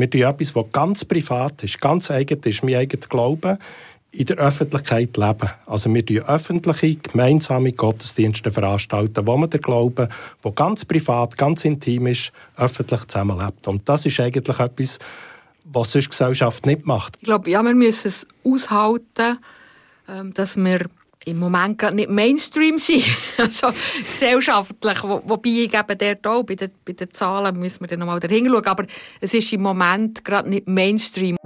Wir tun etwas, was ganz privat ist, ganz eigen ist, mein eigener Glaube, in der Öffentlichkeit leben. Also wir tun öffentliche, gemeinsame Gottesdienste veranstalten, wo man den Glauben, der ganz privat, ganz intim ist, öffentlich zusammenlebt. Und das ist eigentlich etwas, was sonst Gesellschaft nicht macht. Ich glaube, ja, wir müssen es aushalten, ähm, dass wir im Moment gerade nicht Mainstream sind, also gesellschaftlich, wo, wobei ich eben dort auch, bei den, bei den Zahlen müssen wir dann nochmal dahin schauen, aber es ist im Moment gerade nicht Mainstream.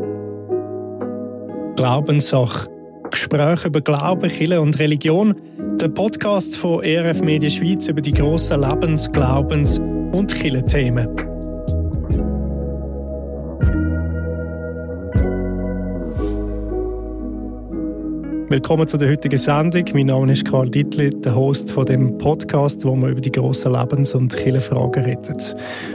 Glaubenssache. Gespräche über Glauben, Kirche und Religion. Der Podcast von ERF Media Schweiz über die grossen Lebens-, Glaubens- und Kirchenthemen. Willkommen zu der heutigen Sendung. Mein Name ist Karl Dittli, der Host von dem Podcast, wo wir über die grossen Lebens- und Kirchenfragen reden.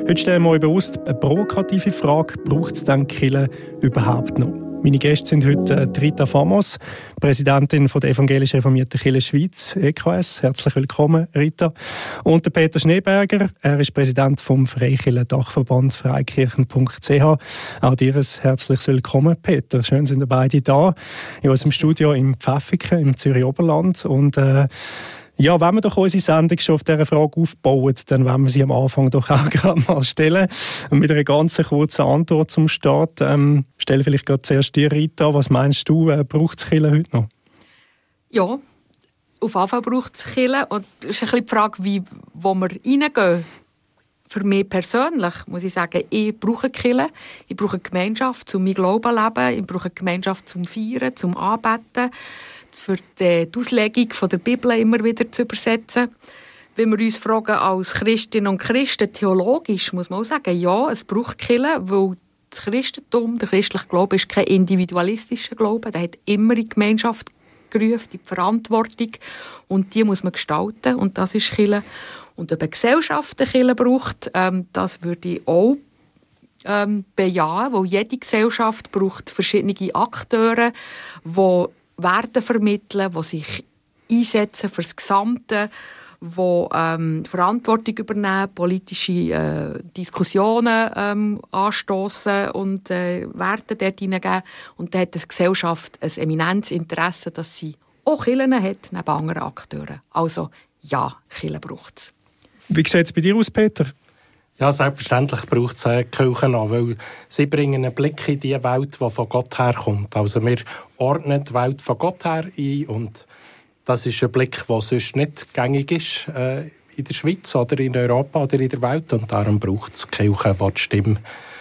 Heute stellen wir euch bewusst eine provokative Frage: Braucht es denn Kirche überhaupt noch? Meine Gäste sind heute äh, Rita Famos, Präsidentin von der Evangelisch Reformierten Kirche Schweiz, EKS. Herzlich willkommen, Rita. Und der Peter Schneeberger, er ist Präsident vom Freikirchen Dachverband freikirchen.ch. Auch dir ein herzliches Willkommen, Peter. Schön sind ihr beide da in unserem Studio im Pfäffiken im Zürich Oberland. Und äh, ja, wenn wir doch unsere Sendung schon auf diese Frage aufbauen, dann wollen wir sie am Anfang doch auch gerade mal stellen. Mit einer ganz kurzen Antwort zum Start. Ähm, stell vielleicht gerade zuerst dir, Rita, was meinst du, äh, braucht es heute noch? Ja, auf Anfang braucht es Kirche. Und es ist ein bisschen die Frage, wie, wo wir reingehen. Für mich persönlich muss ich sagen, ich brauche Kirche, ich brauche Gemeinschaft, um mein Glauben zu leben, ich brauche Gemeinschaft zum Feiern, zum Anbeten für die Auslegung der Bibel immer wieder zu übersetzen. Wenn wir uns fragen als Christinnen und Christen, theologisch muss man auch sagen, ja, es braucht Kirche, weil das Christentum, der christliche Glaube ist kein individualistischer Glaube, der hat immer in die Gemeinschaft gerufen, die Verantwortung und die muss man gestalten und das ist Kirche. Und ob eine Gesellschaft eine braucht, ähm, das würde ich auch ähm, bejahen, weil jede Gesellschaft braucht verschiedene Akteure, die Werte vermitteln, die sich einsetzen für das Gesamte, die ähm, Verantwortung übernehmen, politische äh, Diskussionen ähm, anstoßen und äh, Werte dort hineingeben. Und da hat die Gesellschaft ein eminentes Interesse, dass sie auch Kirchen hat, neben anderen Akteuren. Also ja, Kirchen braucht es. Wie sieht es bei dir aus, Peter? Ja, selbstverständlich braucht es äh, Kirchen auch, weil sie bringen einen Blick in die Welt, die von Gott herkommt. Also wir ordnen die Welt von Gott her ein und das ist ein Blick, der sonst nicht gängig ist äh, in der Schweiz oder in Europa oder in der Welt und darum braucht es Kirchen, wo die Stimme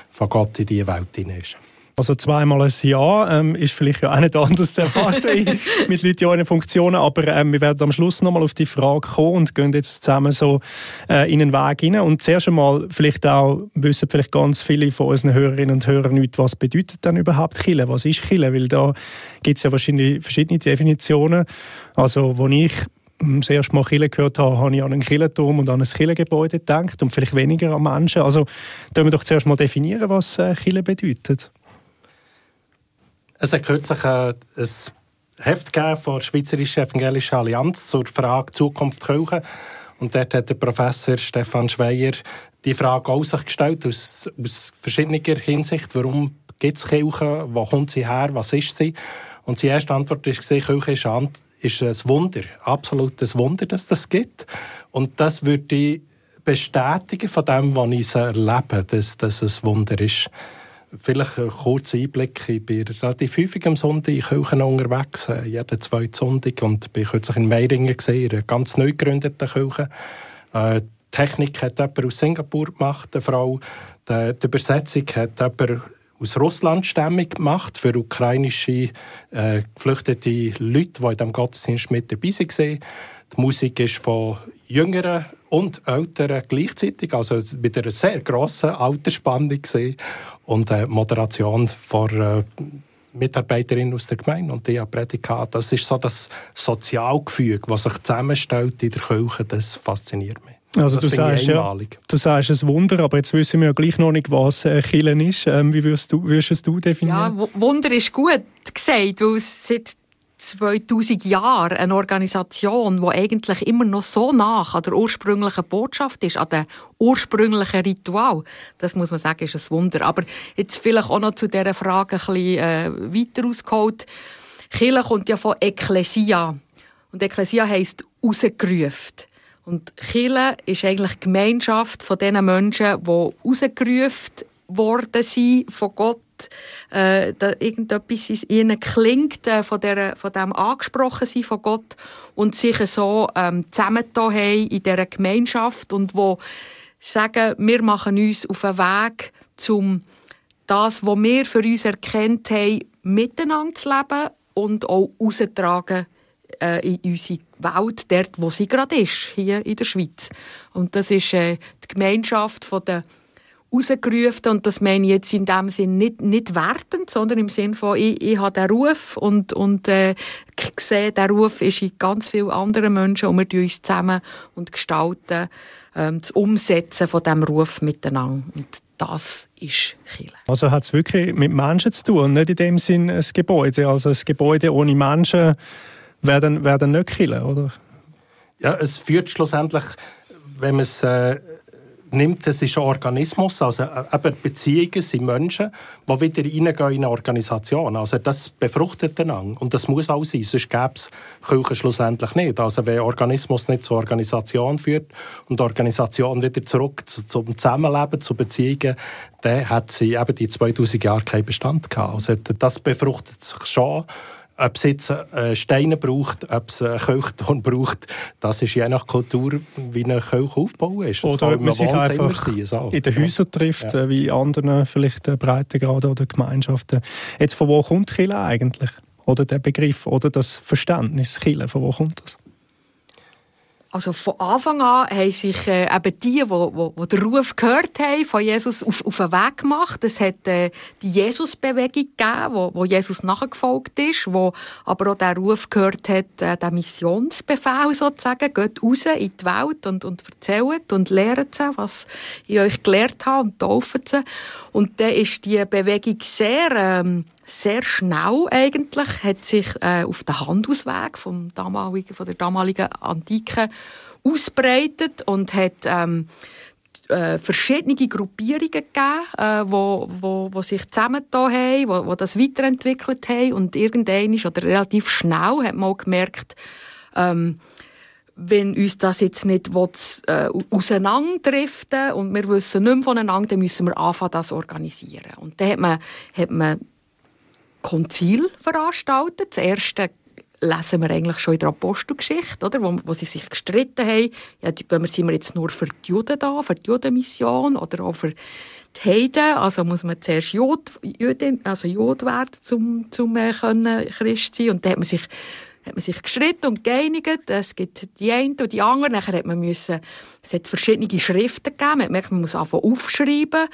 von Gott in diese Welt hinein ist. Also zweimal ein Jahr ähm, ist vielleicht ja auch nicht anders zu erwarten mit Leuten in euren Funktionen, aber ähm, wir werden am Schluss nochmal auf die Frage kommen und gehen jetzt zusammen so äh, in den Weg hinein. Und zuerst einmal vielleicht auch, wissen vielleicht ganz viele von unseren Hörerinnen und Hörern nicht, was bedeutet denn überhaupt Chile? Was ist Chile? Weil da gibt es ja wahrscheinlich verschiedene Definitionen. Also, wo ich das erste Mal Kille gehört habe, habe ich an einen Killenturm und an ein Killengebäude gedacht und vielleicht weniger an Menschen. Also, können wir doch zuerst mal definieren, was äh, Kille bedeutet. Es hat kürzlich ein, Heft von der Schweizerischen Evangelischen Allianz zur Frage Zukunft Kirche. Und dort hat der Professor Stefan Schweier die Frage auch sich gestellt, aus, aus verschiedener Hinsicht. Warum gibt es Kirche? Wo kommt sie her? Was ist sie? Und die erste Antwort war, Kirche ist ein, ist ein Wunder. Absolut ein Wunder, dass das gibt. Und das würde ich bestätigen von dem, was ich erlebe, dass das ein Wunder ist. Vielleicht ein kurzer Einblick. Ich bin relativ häufig am Sonntag in Kirchen unterwegs, äh, jeden zweiten Sonntag. Und bin kürzlich in Meiringen gesehen, in einer ganz neu gegründeten Kirche. Äh, Technik hat jemand aus Singapur gemacht, eine Frau. Die, die Übersetzung hat jemand aus Russland stämmig gemacht für ukrainische äh, geflüchtete Leute, die in diesem Gottesdienst mit dabei waren. Die Musik ist von Jüngeren und Älteren gleichzeitig, also mit einer sehr grossen Altersspannung und äh, Moderation von äh, Mitarbeiterin aus der Gemeinde und die Prädikat. Das ist so das Sozialgefüge, das sich zusammenstellt in der Kirche, das fasziniert mich. Also du sagst, ja, du sagst ein Wunder, aber jetzt wissen wir ja gleich noch nicht, was äh, Killen ist. Ähm, wie würdest du, würdest du definieren? Ja, Wunder ist gut gesagt, weil seit 2000 Jahren eine Organisation, die eigentlich immer noch so nach an der ursprünglichen Botschaft ist, an dem ursprünglichen Ritual. Das muss man sagen, ist ein Wunder. Aber jetzt vielleicht auch noch zu dieser Frage ein bisschen äh, weiter ausgeholt. Kirche kommt ja von Ekklesia. Und Ekklesia heisst rausgerufen. Und Kirche ist eigentlich die Gemeinschaft von diesen Menschen, die rausgerufen worden sind von Gott äh, da irgendetwas in ihnen klingt, äh, von, der, von dem angesprochen sein von Gott und sich so ähm, zusammengetan haben in dieser Gemeinschaft und wo sagen, wir machen uns auf den Weg, um das, was wir für uns erkennt haben, miteinander zu leben und auch rauszutragen äh, in unsere Welt, dort, wo sie gerade ist, hier in der Schweiz. Und das ist äh, die Gemeinschaft von der rausgerufen und das meine ich jetzt in dem Sinn nicht, nicht wertend, sondern im Sinn von, ich, ich habe den Ruf und, und äh, sehe, der Ruf ist in ganz vielen anderen Menschen und wir tun uns zusammen und gestalten ähm, das Umsetzen von diesem Ruf miteinander. Und das ist Chile. Also hat es wirklich mit Menschen zu tun, nicht in dem Sinn ein Gebäude. Also ein Gebäude ohne Menschen wäre dann, nicht Chile, oder? Ja, es führt schlussendlich, wenn man es äh, nimmt, das ist ein Organismus, also äh, eben Beziehungen sind Menschen, die wieder reingehen in eine Organisation. Also das befruchtet einander und das muss auch sein, sonst gäbe es Kirche schlussendlich nicht. Also wenn Organismus nicht zur Organisation führt und Organisation wieder zurück zum Zusammenleben, zu Beziehungen, dann hat sie eben die 2000 Jahre keinen Bestand gehabt. Also das befruchtet sich schon ob es jetzt äh, Steine braucht, ob es einen Kirchturm braucht, das ist je nach Kultur, wie eine Kirche aufbauen ist. Das oder ob man sich einfach sein, so. in den Häusern trifft, ja. Äh, wie anderen vielleicht äh, Breitengraden oder Gemeinschaften. Jetzt, von wo kommt Kirche eigentlich? Oder der Begriff oder das Verständnis Kirche, von wo kommt das? Also von Anfang an haben sich äh, eben die, die, die, den Ruf gehört haben, von Jesus auf, auf den Weg gemacht. Es hat äh, die Jesus-Bewegung gegeben, wo, wo Jesus nachgefolgt ist, wo aber auch der Ruf gehört hat, äh, der Missionsbefehl sozusagen, geht raus in die Welt und, und erzählt und lehrt sie, was ich euch gelehrt habe und tauft sie. Und dann ist die Bewegung sehr... Ähm, sehr schnell eigentlich hat sich äh, auf den Handelsweg vom damaligen, von der damaligen Antike ausbreitet und hat ähm, äh, verschiedene Gruppierungen gegeben, äh, wo, wo, wo sich zusammengetan haben, wo, wo das weiterentwickelt haben und irgendwann ist, oder relativ schnell hat man gemerkt, ähm, wenn uns das jetzt nicht will, äh, auseinanderdriften und wir wissen nicht mehr voneinander, dann müssen wir anfangen, das organisieren. Und dann hat man, hat man Konzil veranstaltet. Das erste lesen wir eigentlich schon in der Apostelgeschichte, oder? Wo, wo sie sich gestritten haben. Ja, gehen wir, sind wir jetzt nur für die Juden da, für die Judenmission oder auch für die Heiden? Also muss man zuerst Jod, Jüdin, also Jod werden, um, um äh, können Christ sein. Und da hat man sich hat man sich gestritten und geeinigt. Es gibt die einen und die anderen. Nachher hat man müssen, es hat verschiedene Schriften gegeben. Man gemerkt, man muss anfangen aufschreiben,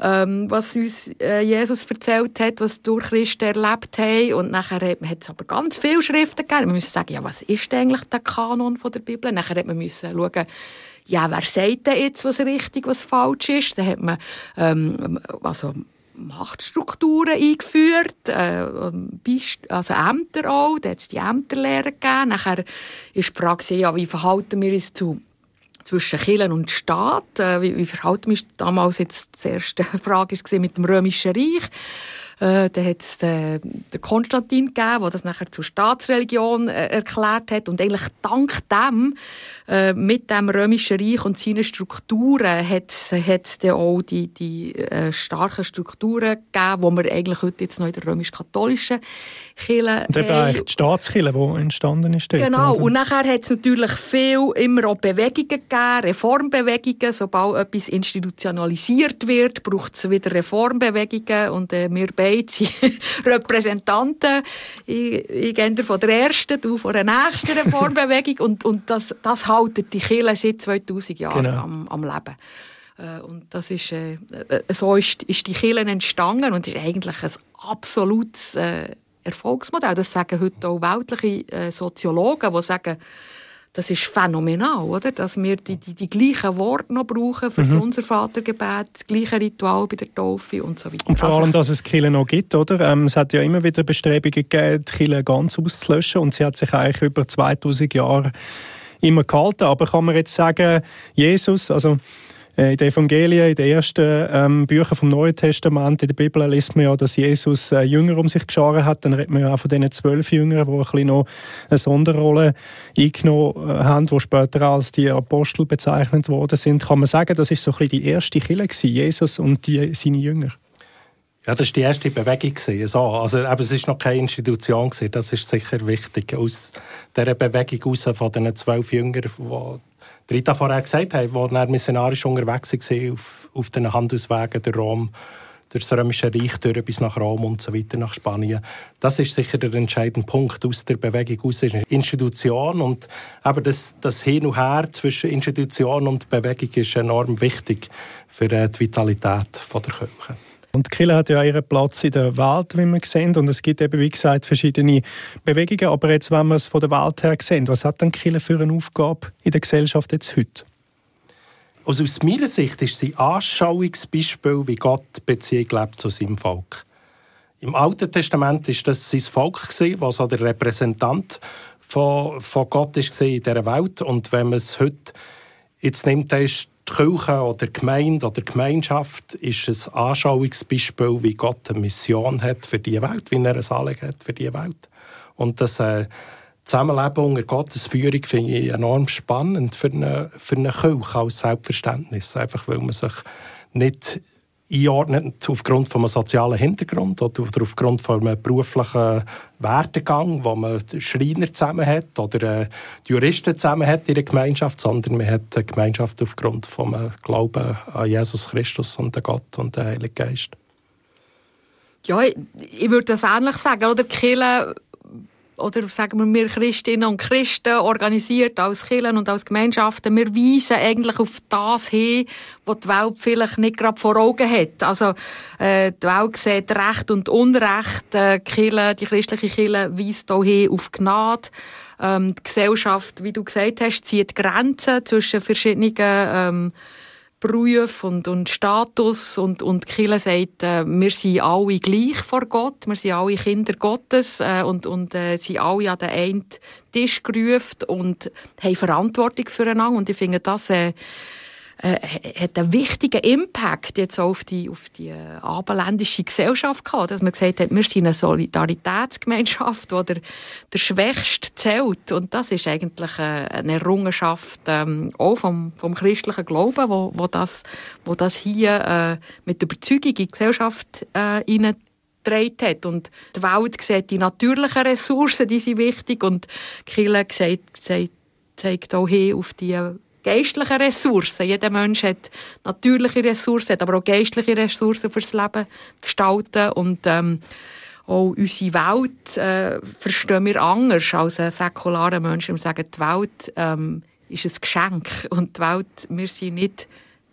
ähm, was uns äh, Jesus erzählt hat, was durch Christen erlebt haben. Und nachher hat, hat es aber ganz viele Schriften gegeben. Man musste sagen, ja, was ist eigentlich der Kanon von der Bibel? Nachher hat man müssen schauen, ja, wer sagt denn jetzt, was richtig, was falsch ist? Dann hat man, ähm, also, Machtstrukturen eingeführt, äh, also Ämter auch, da hat es die Ämterlehre gegeben. Nachher ist die Frage, ja, wie verhalten wir uns zu zwischen Kirche und Staat. Äh, wie, wie verhalten wir uns damals jetzt die erste Frage war mit dem Römischen Reich. Äh, dann hat es den, den Konstantin gegeben, der das nachher zur Staatsreligion äh, erklärt hat. Und eigentlich dank dem, äh, mit dem Römischen Reich und seinen Strukturen, hat es dann auch die, die äh, starken Strukturen gegeben, die wir eigentlich heute jetzt noch in der römisch-katholischen Kirche Und eben eigentlich die Staatskirche, die entstanden ist. Dort, genau. Oder? Und nachher hat es natürlich viel immer auch Bewegungen gegeben, Reformbewegungen. Sobald etwas institutionalisiert wird, braucht es wieder Reformbewegungen. Und äh, wir beide sind Repräsentanten. Ich, ich gehe von der ersten, du von der nächsten Reformbewegung. und, und das, das haltet die Kirche seit 2000 Jahren genau. am, am Leben. Äh, und das ist, äh, äh, so ist, ist die Kirche entstanden und ist eigentlich ein absolutes äh, Erfolgsmodell. Das sagen heute auch weltliche äh, Soziologen, die sagen, das ist phänomenal, oder? Dass wir die, die, die gleichen Worte noch brauchen für mhm. das Unser Vatergebet, das gleiche Ritual bei der Taufe und so weiter. Und vor allem, dass es Kirche noch gibt, oder? Ähm, es hat ja immer wieder Bestrebungen gegeben, die Kirche ganz auszulöschen und sie hat sich eigentlich über 2000 Jahre immer gehalten. Aber kann man jetzt sagen, Jesus, also in den Evangelien, in den ersten ähm, Büchern vom Neuen Testament, in der Bibel liest man ja, dass Jesus äh, Jünger um sich gescharen hat. Dann redet man ja auch von diesen zwölf Jüngern, die ein bisschen noch eine Sonderrolle eingenommen äh, haben, die später als die Apostel bezeichnet worden sind. Kann man sagen, das ist so ein bisschen die erste Kirche Jesus und die, seine Jünger? Ja, das war die erste Bewegung. So. Also, aber es war noch keine Institution. Das ist sicher wichtig. Aus dieser Bewegung heraus von den zwölf Jüngern, die Rita vorher gesagt hat, die dann missionarisch unterwegs waren auf, auf den Handelswegen durch Rom, durch das Römische Reich durch, bis nach Rom und so weiter, nach Spanien. Das ist sicher der entscheidende Punkt aus der Bewegung aus der Institution und aber das, das Hin und Her zwischen Institution und Bewegung ist enorm wichtig für äh, die Vitalität der Kirche. Und Kirche hat ja ihren Platz in der Welt, wie wir sehen. Und es gibt eben, wie gesagt, verschiedene Bewegungen. Aber jetzt, wenn wir es von der Welt her sehen, was hat denn Kirche für eine Aufgabe in der Gesellschaft jetzt heute? Also aus meiner Sicht ist sie ein Anschauungsbeispiel, wie Gott Beziehung lebt zu seinem Volk. Im Alten Testament war das sein Volk, das so der Repräsentant von, von Gott war in dieser Welt. Und wenn man es heute jetzt nimmt, dann ist die Kirche oder Gemeinde oder Gemeinschaft ist ein Anschauungsbeispiel, wie Gott eine Mission hat für die Welt, wie er ein Anliegen hat für die Welt. Und das äh, Zusammenleben unter Gottes Führung finde ich enorm spannend für eine, für eine Kirche als Selbstverständnis. Einfach weil man sich nicht einordnet aufgrund von einem sozialen Hintergrund oder aufgrund von einem beruflichen Werdegang, wo man Schreiner zusammen hat oder äh, Juristen zusammen hat in der Gemeinschaft, sondern man hat eine Gemeinschaft aufgrund vom Glauben an Jesus Christus und an Gott und den Heiligen Geist. Ja, ich würde das ähnlich sagen. Oder Kirche oder sagen wir, wir Christinnen und Christen, organisiert als Kirchen und als Gemeinschaften, wir weisen eigentlich auf das hin, was die Welt vielleicht nicht gerade vor Augen hat. Also, äh, die Welt sieht Recht und Unrecht. Äh, die, Kirche, die christliche Kirche weist auch hin auf Gnade. Ähm, die Gesellschaft, wie du gesagt hast, zieht Grenzen zwischen verschiedenen ähm, Beruf und, und Status und, und die Kirche sagt, äh, wir sind alle gleich vor Gott, wir sind alle Kinder Gottes äh, und, und äh, sind alle an den einen Tisch gerufen und haben Verantwortung füreinander. Und ich finde das äh, äh, hat einen wichtigen Impact jetzt auf die, auf die äh, abendländische Gesellschaft gehabt, dass man gesagt hat, wir sind eine Solidaritätsgemeinschaft, wo der, der Schwächste zählt. Und das ist eigentlich äh, eine Errungenschaft ähm, auch vom, vom christlichen Glauben, wo, wo, das, wo das hier äh, mit Überzeugung in die Gesellschaft äh, hat. Und die Welt sieht die natürlichen Ressourcen, die sind wichtig und Kirche zeigt, auch hin auf die geistliche Ressourcen. Jeder Mensch hat natürliche Ressourcen, hat aber auch geistliche Ressourcen fürs Leben gestalten und ähm, auch unsere Welt äh, verstehen wir anders als ein säkularer Mensch. Wir sagen, die Welt ähm, ist ein Geschenk und die Welt, wir sind nicht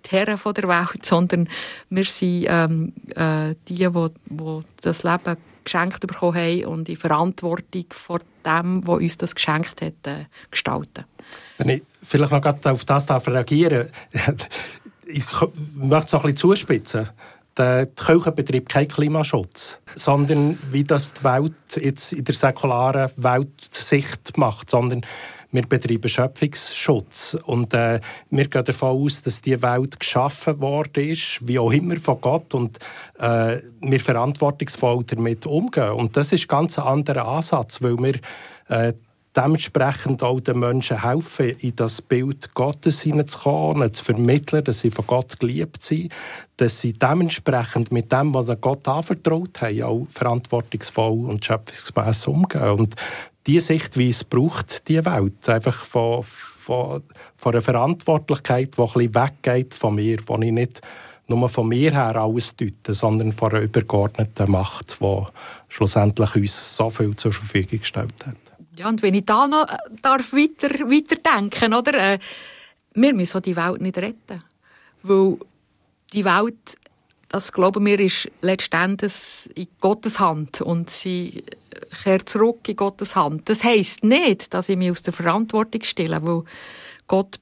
die Herren von der Welt, sondern wir sind ähm, äh, die, die, die das Leben geschenkt bekommen haben und in Verantwortung vor dem, was uns das geschenkt hat, äh, gestalten. Wenn ich vielleicht noch auf das darf reagieren ich möchte es noch ein bisschen zuspitzen. Die Kirche betreibt keinen Klimaschutz, sondern wie das die Welt jetzt in der säkularen Weltsicht macht, sondern wir betreiben Schöpfungsschutz. Und äh, wir gehen davon aus, dass die Welt geschaffen worden ist, wie auch immer von Gott, und äh, wir verantwortungsvoll damit umgehen. Und das ist ganz ein anderer Ansatz, weil wir äh, dementsprechend auch den Menschen helfen, in das Bild Gottes hineinzukommen, zu vermitteln, dass sie von Gott geliebt sind, dass sie dementsprechend mit dem, was Gott anvertraut haben, auch verantwortungsvoll und schöpfungsgemäss umgehen. Und diese Sichtweise braucht die Welt. Einfach von, von, von einer Verantwortlichkeit, die ein bisschen weggeht von mir, wo ich nicht nur von mir her alles deute, sondern von einer übergeordneten Macht, die schlussendlich uns so viel zur Verfügung gestellt hat. Ja, und wenn ich da noch äh, darf weiter, weiter denken, oder? Äh, wir müssen die Welt nicht retten. Weil die Welt, das glauben wir, ist letztendlich in Gottes Hand. Und sie kehre zurück in Gottes Hand. Das heisst nicht, dass ich mich aus der Verantwortung stelle, weil Gott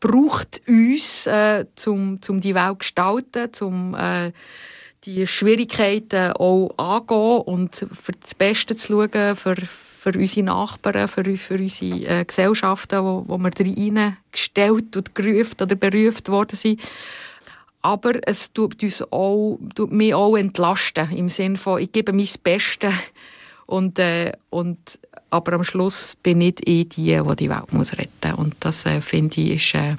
braucht uns, äh, zum, zum die Welt gestalten, zum äh, die Schwierigkeiten auch angehen und für das Beste zu schauen, für, für unsere Nachbarn, für, für unsere äh, Gesellschaften, wo, wo wir rein gestellt und gerufen oder berufen worden sind. Aber es tut uns auch, tut mich auch entlasten, im Sinne von, ich gebe mein Bestes und, äh, und aber am Schluss bin ich eh die, die die Welt muss retten muss. Und das, äh, finde ich, ist, äh,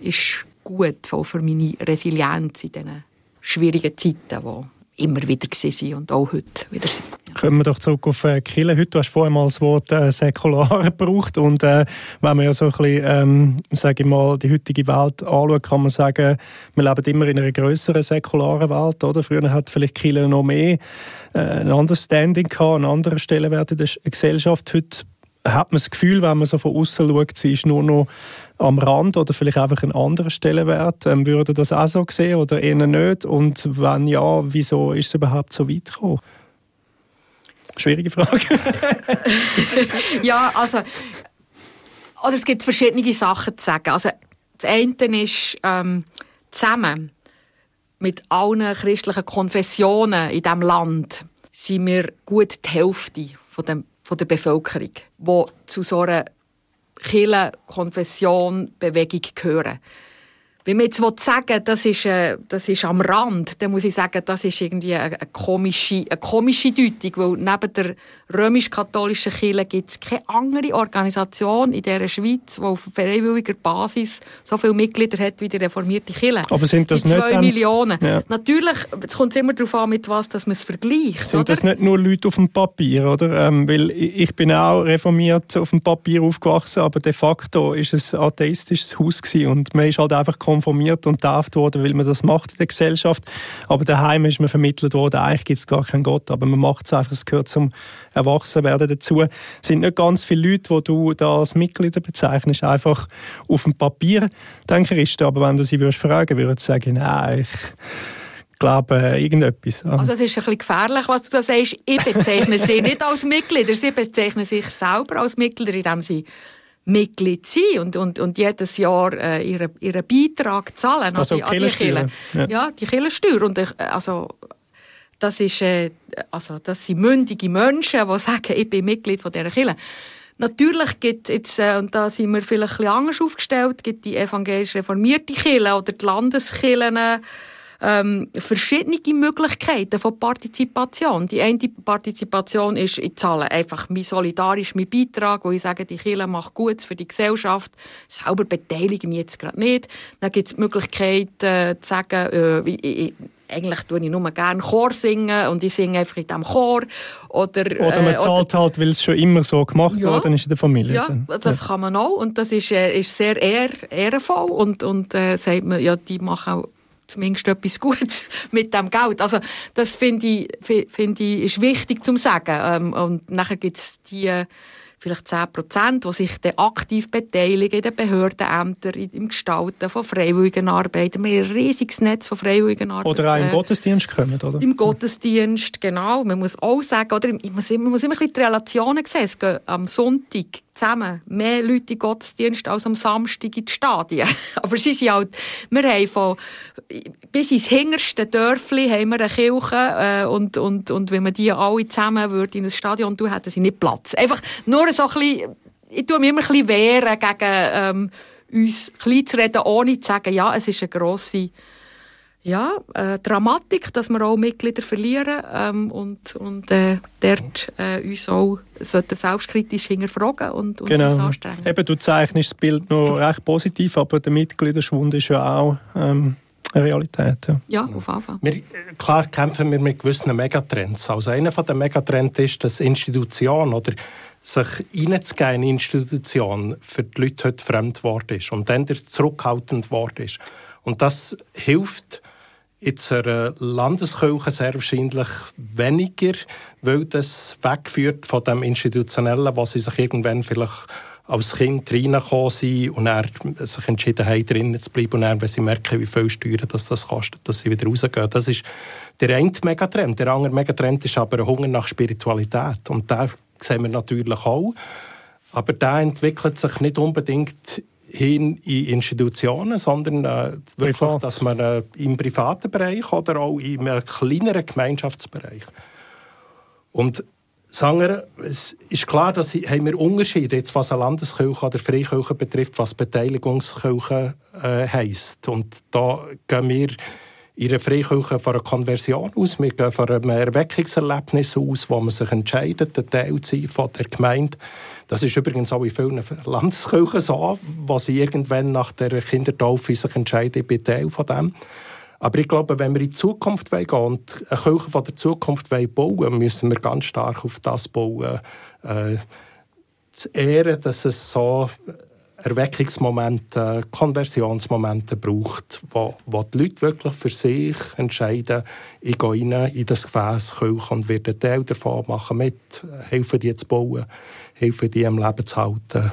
ist gut für meine Resilienz in diesen schwierigen Zeiten, die immer wieder waren und auch heute wieder sind. Kommen wir doch zurück auf äh, Kille. Heute, du hast vorhin mal das Wort äh, säkular gebraucht und äh, wenn man ja so ein bisschen, ähm, ich mal, die heutige Welt anschaut, kann man sagen, wir leben immer in einer größeren säkularen Welt, oder? Früher hat vielleicht Kille noch mehr äh, ein anderes Standing gehabt, einen anderen Stellenwert in der Gesellschaft. Heute hat man das Gefühl, wenn man so von außen schaut, sie ist nur noch am Rand oder vielleicht einfach ein anderer Stellenwert. Ähm, würde das auch so sehen oder eher nicht? Und wenn ja, wieso ist es überhaupt so weit gekommen? Schwierige Frage. ja, also oder es gibt verschiedene Sachen zu sagen. Also das eine ist ähm, zusammen mit allen christlichen Konfessionen in diesem Land sind wir gut die Hälfte von, dem, von der Bevölkerung, die zu so einer Kirche, Konfession, Bewegung gehören. Wenn man jetzt sagen das ist, äh, das ist am Rand, dann muss ich sagen, das ist irgendwie eine, eine, komische, eine komische Deutung, weil neben der römisch-katholischen Kirche gibt es keine andere Organisation in der Schweiz, die auf freiwilliger Basis so viele Mitglieder hat wie die reformierte Kirche. Aber sind das die nicht zwei Millionen. Ja. Natürlich, es kommt immer darauf an, mit was dass man es vergleicht. Sind oder? das nicht nur Leute auf dem Papier, oder? Ähm, weil ich bin auch reformiert auf dem Papier aufgewachsen, aber de facto ist es ein atheistisches Haus gewesen und man ist halt einfach konformiert und tauft worden, weil man das macht in der Gesellschaft. Aber daheim ist man vermittelt worden, eigentlich gibt es gar keinen Gott, aber man macht es einfach, es gehört zum Erwachsenwerden dazu. Es sind nicht ganz viele Leute, die du da als Mitglieder bezeichnest, einfach auf dem Papier, denke ich. Aber wenn du sie würdest fragen, würden sie sagen, nein, ich glaube, äh, irgendetwas. Also es ist ein bisschen gefährlich, was du da sagst. Ich bezeichne sie nicht als Mitglieder, sie bezeichnen sich selber als Mitglieder, indem sie Mitglied sein und, und, und jedes Jahr äh, ihren, ihren Beitrag zahlen also an die, die Kirche. Ja. ja, die Kirchensteuer. Und ich, also, das, ist, äh, also, das sind mündige Menschen, die sagen, ich bin Mitglied von dieser Kirche. Natürlich gibt jetzt, äh, und da sind wir vielleicht ein bisschen anders aufgestellt, gibt die evangelisch reformierte Kirche oder die Landeskirchen ähm, verschiedene Möglichkeiten von Partizipation. Die eine Partizipation ist, ich zahle einfach mein solidarisch meinen Beitrag, wo ich sage, die Kirche macht Gutes für die Gesellschaft. Selber beteilige mich jetzt gerade nicht. Dann gibt es die Möglichkeit äh, zu sagen, äh, ich, ich, eigentlich tue ich nur gerne Chor singen und ich singe einfach in diesem Chor. Oder, oder man äh, zahlt oder, halt, weil es schon immer so gemacht ja, worden ist in der Familie. Ja, dann. das ja. kann man auch und das ist, äh, ist sehr ehr, ehrenvoll und, und äh, sagt man, ja, die machen auch zumindest etwas Gutes mit dem Geld. Also das finde ich, find ich ist wichtig zu sagen. Ähm, und nachher gibt es die vielleicht 10 Prozent, die sich dann aktiv beteiligen in den Behördenämtern, im Gestalten von freiwilligen Arbeit. Wir haben ein riesiges Netz von freiwilligen Arbeit. Oder auch im Gottesdienst kommen, oder? Im Gottesdienst, genau. Man muss auch sagen, oder, man muss immer, man muss immer ein bisschen die Relationen sehen. Es gehen am Sonntag zusammen mehr Leute in Gottesdienst als am Samstag in die Stadien. Aber sie sind halt, wir haben von, bis ins hinterste Dörfli haben wir eine Kirche äh, und, und, und wenn man die alle zusammen würde in ein Stadion tun, hätten sie nicht Platz. Einfach nur so ein bisschen, ich tue mich immer ein bisschen wehren gegen ähm, uns klein zu reden, ohne zu sagen, ja, es ist eine grosse ja, äh, Dramatik, dass wir auch Mitglieder verlieren ähm, und, und äh, dort äh, uns auch sollten selbstkritisch hinterfragen und, und genau. uns anstrengen. Eben, du zeichnest das Bild noch recht positiv, aber der Mitgliederschwund ist ja auch ähm, eine Realität. Ja, ja auf jeden Fall. Wir, klar kämpfen wir mit gewissen Megatrends. Also einer der Megatrends ist, dass Institutionen oder sich reinzugehen in Institutionen für die Leute heute fremd geworden ist und dann zurückhaltend geworden ist. Und das hilft in einer Landeskirche sehr wahrscheinlich weniger, weil das wegführt von dem Institutionellen, was sie sich irgendwann vielleicht als Kind reingekommen sind und er sich entschieden haben, drinnen zu bleiben und dann, wenn sie merken, wie viel Steuern das, das kostet, dass sie wieder rausgehen. Das ist der eine Megatrend. Der andere Megatrend ist aber ein Hunger nach Spiritualität. Und den sehen wir natürlich auch. Aber der entwickelt sich nicht unbedingt hin in Institutionen, sondern äh, wirklich, Privat. dass man äh, im privaten Bereich oder auch im äh, kleineren Gemeinschaftsbereich. Und Sanger, es ist klar, dass haben wir Unterschiede, jetzt, was eine Landeskirche oder Freikirche betrifft, was Beteiligungskirche äh, heisst. Und da gehen wir in der Freikirche von einer Konversion aus, wir gehen von einem Erweckungserlebnis aus, wo man sich entscheidet, ein Teil zu sein von der Gemeinde. Das ist übrigens auch in vielen Landeskirchen so, sie irgendwann nach der Kindertaufe sich entscheiden, ich bin Teil von dem. Aber ich glaube, wenn wir in die Zukunft gehen und eine Kirche von der Zukunft bauen müssen wir ganz stark auf das bauen. Äh, zu ehren, dass es so Erweckungsmomente, Konversionsmomente braucht, wo, wo die Leute wirklich für sich entscheiden, ich gehe rein in das Gefäß Kirche und werde Teil davon machen mit, helfen die zu bauen, helfen die am Leben zu halten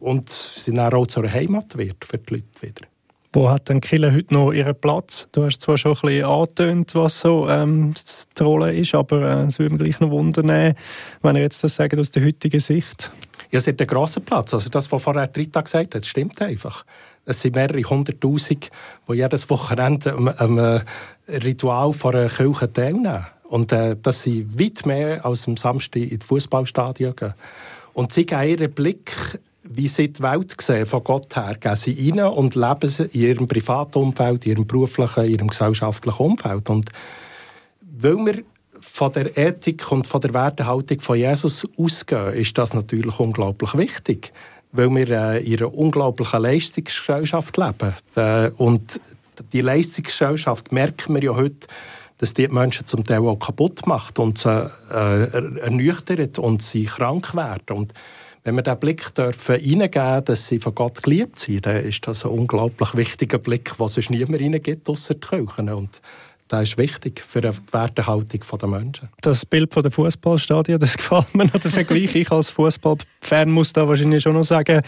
und sie dann auch zur Heimat wird für die Leute wieder. Wo hat denn Kille heute noch ihren Platz? Du hast zwar schon ein bisschen angetönt, was so ähm, die Rolle ist, aber äh, es würde mich gleich noch wundern, wenn ihr jetzt das sagt aus der heutigen Sicht. Ja, es hat einen grossen Platz. Also das, was vorher Rita gesagt hat, stimmt einfach. Es sind mehrere hunderttausend, die jedes Wochenende am, am Ritual von einer Kirche teilnehmen. Und äh, das sind weit mehr als am Samstag in die Fußballstadion gehen. Und sie geben ihren Blick wie sie die Welt sehen, von Gott her, gehen sie rein und leben sie in ihrem privaten Umfeld, in ihrem beruflichen, in ihrem gesellschaftlichen Umfeld. Und weil wir von der Ethik und von der Wertehaltung von Jesus ausgehen, ist das natürlich unglaublich wichtig, weil wir äh, in einer unglaublichen Leistungsgesellschaft leben. Äh, und die Leistungsgesellschaft merken wir ja heute, dass die Menschen zum Teil auch kaputt macht und sie äh, ernüchtert und sie krank werden. Und wenn wir diesen Blick dürfen dass sie von Gott geliebt sind, dann ist das ein unglaublich wichtiger Blick, was es niemand reingibt, außer die Kirchen. Und das ist wichtig für die Wertehaltung der Menschen. Das Bild von der Fußballstadion, das gefällt mir noch der Vergleich. Ich als Fußballfan muss da wahrscheinlich schon noch sagen, äh,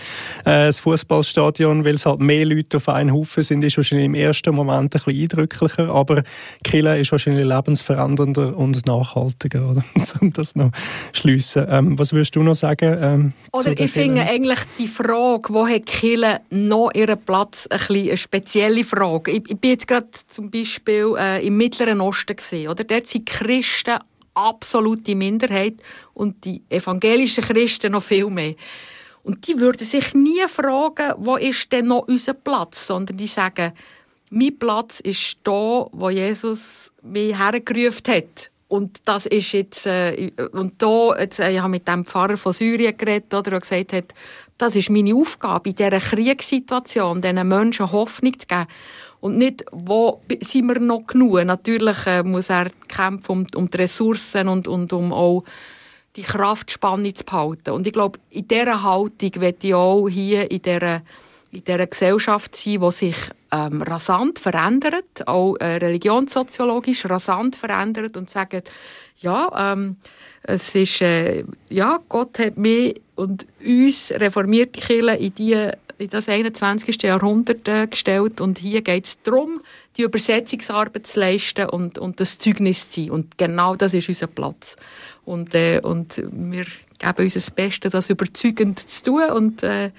das Fußballstadion, weil es halt mehr Leute auf einen Haufen sind, ist wahrscheinlich im ersten Moment ein bisschen eindrücklicher, aber Kille ist wahrscheinlich lebensverändernder und nachhaltiger, oder? um das noch schliessen. Ähm, was würdest du noch sagen? Ähm, oder ich finde eigentlich die Frage, wo hat Kille noch ihren Platz, ein bisschen eine spezielle Frage. Ich, ich bin jetzt gerade zum Beispiel äh, im Mittleren Osten gesehen, oder? Dort sind Christen absolute Minderheit und die evangelischen Christen noch viel mehr. Und die würden sich nie fragen, wo ist denn noch unser Platz, sondern die sagen, mein Platz ist da, wo Jesus mich hergerufen hat. Und das ist jetzt, äh, und da, jetzt, äh, ich habe mit dem Pfarrer von Syrien geredet, oder, der gesagt hat, das ist meine Aufgabe, in dieser Kriegssituation, diesen Menschen Hoffnung zu geben. Und nicht, wo sind wir noch genug? Natürlich äh, muss er kämpfen um, um die Ressourcen und, und um auch die Kraftspanne zu behalten. Und ich glaube, in dieser Haltung wird ich auch hier in dieser, in dieser Gesellschaft sein, die sich ähm, rasant verändert, auch äh, religionssoziologisch rasant verändert und sagt, ja, ähm, es ist, äh, ja, Gott hat mich und uns reformierte Kirche in die in das 21. Jahrhundert äh, gestellt und hier geht es darum, die Übersetzungsarbeit zu leisten und, und das Zeugnis zu sein. Und genau das ist unser Platz. Und, äh, und wir geben uns das Beste, das überzeugend zu tun und äh,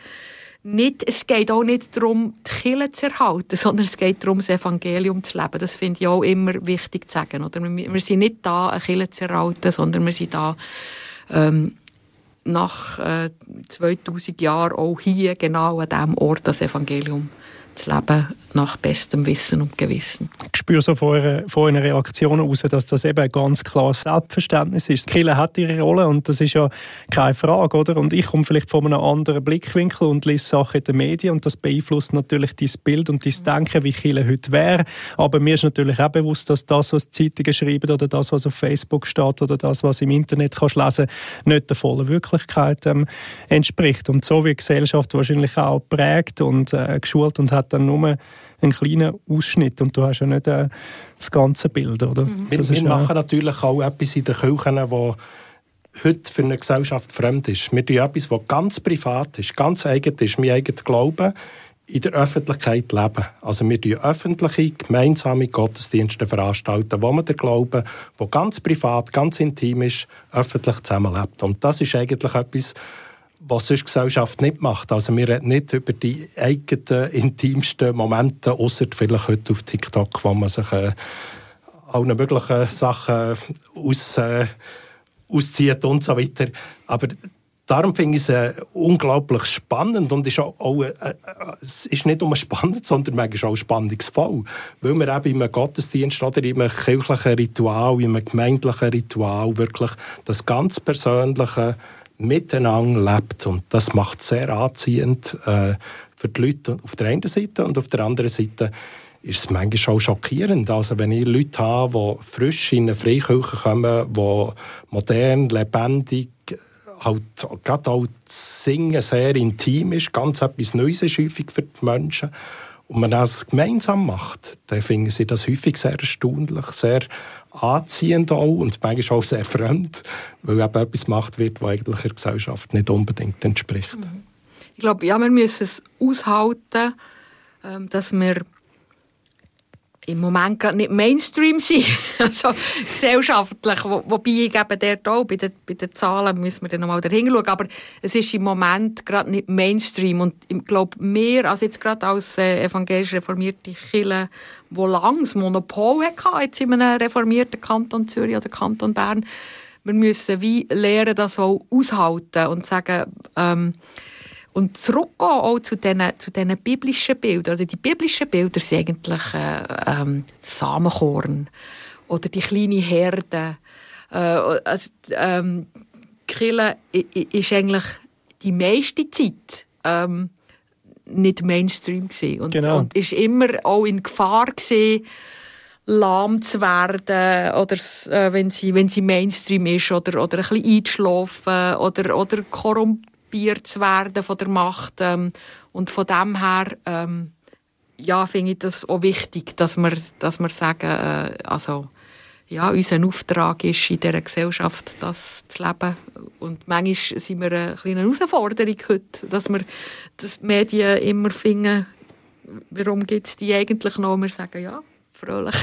nicht, es geht auch nicht darum, die Kirche zu erhalten, sondern es geht darum, das Evangelium zu leben. Das finde ich auch immer wichtig zu sagen. Oder? Wir, wir sind nicht da, eine Kirche zu erhalten, sondern wir sind da, ähm, nach äh, 2000 Jahren auch hier genau an diesem Ort das Evangelium zu leben nach bestem Wissen und Gewissen. Ich spüre so von euren, von euren Reaktionen heraus, dass das eben ein ganz klares Selbstverständnis ist. Die hat ihre Rolle und das ist ja keine Frage, oder? Und ich komme vielleicht von einem anderen Blickwinkel und lese Sachen in den Medien und das beeinflusst natürlich dein Bild und dein Denken, wie Kirche heute wäre. Aber mir ist natürlich auch bewusst, dass das, was die Zeitungen schreiben oder das, was auf Facebook steht oder das, was im Internet kannst lesen, nicht der vollen Wirklichkeit ähm, entspricht. Und so wie die Gesellschaft wahrscheinlich auch prägt und äh, geschult und hat dann nur einen kleinen Ausschnitt und du hast ja nicht äh, das ganze Bild, oder? Mhm. Wir, wir machen natürlich auch etwas in den Kirchen, wo heute für eine Gesellschaft fremd ist. Wir tun etwas, das ganz privat ist, ganz eigen ist, mein eigener Glaube, in der Öffentlichkeit leben. Also wir tun öffentliche, gemeinsame Gottesdienste veranstalten, wo man den Glauben, wo ganz privat, ganz intim ist, öffentlich zusammenlebt. Und das ist eigentlich etwas, was sonst Gesellschaft nicht macht. Also wir reden nicht über die eigenen, intimsten Momente, außer vielleicht heute auf TikTok, wo man sich äh, allen möglichen Sachen aus, äh, auszieht und so weiter. Aber darum finde ich es äh, unglaublich spannend und ist auch, auch äh, äh, es ist nicht nur spannend, sondern manchmal auch spannungsvoll, weil wir eben in einem Gottesdienst oder in einem kirchlichen Ritual, in einem gemeindlichen Ritual wirklich das ganz Persönliche miteinander lebt und das macht sehr anziehend äh, für die Leute auf der einen Seite und auf der anderen Seite ist es manchmal auch schockierend. Also wenn ich Leute habe, die frisch in eine Freikirche kommen, die modern, lebendig, halt, gerade auch das Singen sehr intim ist, ganz etwas Neues ist häufig für die Menschen, und man das gemeinsam macht, dann finden sie das häufig sehr erstaunlich, sehr anziehend auch und manchmal auch sehr fremd, weil eben etwas gemacht wird, was eigentlich der Gesellschaft nicht unbedingt entspricht. Ich glaube, ja, wir müssen es aushalten, ähm, dass wir im Moment gerade nicht Mainstream sind, also gesellschaftlich, wo, wobei ich eben dort auch, bei den, bei den Zahlen müssen wir dann nochmal dahin schauen, aber es ist im Moment gerade nicht Mainstream. Und ich glaube, mehr als jetzt gerade als äh, evangelisch reformierte Kirche, wo lange das Monopol hatte, jetzt in einem reformierten Kanton Zürich oder Kanton Bern, wir müssen wie lernen, das auch aushalten und sagen, ähm, und zurückgehen auch zu diesen, zu diesen biblischen Bildern. Also die biblischen Bilder sind eigentlich äh, ähm, Samenkorn oder die kleine Herde. Äh, also, ähm, Kille ist eigentlich die meiste Zeit ähm, nicht Mainstream gewesen. und, genau. und ist immer auch in Gefahr gewesen, lahm zu werden oder äh, wenn sie wenn sie Mainstream ist oder oder ein bisschen einzuschlafen oder oder korrumpiert korrumpiert zu werden von der Macht. Ähm, und von dem her ähm, ja, finde ich das auch wichtig, dass wir, dass wir sagen, äh, also, ja, unser Auftrag ist, in dieser Gesellschaft das zu leben. Und manchmal sind wir eine kleine Herausforderung heute, dass wir dass die Medien immer finden, warum gibt es die eigentlich noch? Und wir sagen, ja, fröhlich.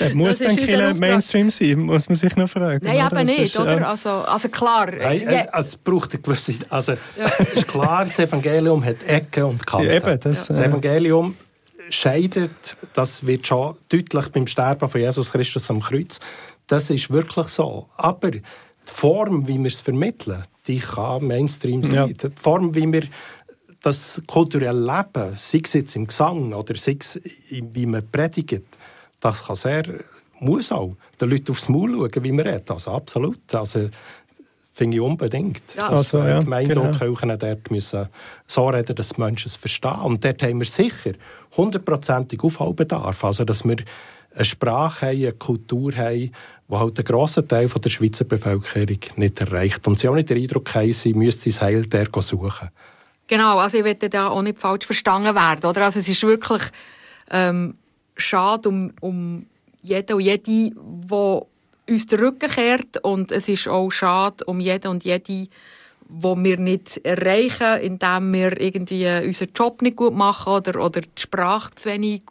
Ja, muss dann kein Mainstream sein, muss man sich noch fragen. Nein, aber nicht, ist, oder? Also, also klar. Nein, ja. also, es braucht eine gewisse... Also, ja. ist klar, das Evangelium hat Ecken und Kanten. Ja, eben, das, das Evangelium scheidet, das wird schon deutlich beim Sterben von Jesus Christus am Kreuz. Das ist wirklich so. Aber die Form, wie wir es vermitteln, die kann Mainstream sein. Ja. Die Form, wie wir das kulturelle Leben, sei es jetzt im Gesang oder sei es wie man predigt, das kann sehr, muss auch den Leuten aufs Maul schauen, wie man redet. Also absolut. Also, finde ich unbedingt. Ja. Dass also, ja, Gemeinden genau. und Kirchen dort müssen so reden, dass die Menschen es verstehen. Und dort haben wir sicher hundertprozentig Aufholbedarf. Also, dass wir eine Sprache haben, eine Kultur haben, die halt einen grossen Teil der Schweizer Bevölkerung nicht erreicht. Und sie auch nicht den Eindruck haben, sie müssten das Heil der suchen. Genau, also ich will da auch nicht falsch verstanden werden. Oder? Also es ist wirklich ähm, schade um, um jeden und jede, der uns den Rücken kehrt. Und es ist auch schade um jeden und jede, wo wir nicht erreichen, indem wir irgendwie unseren Job nicht gut machen oder, oder die Sprache zu wenig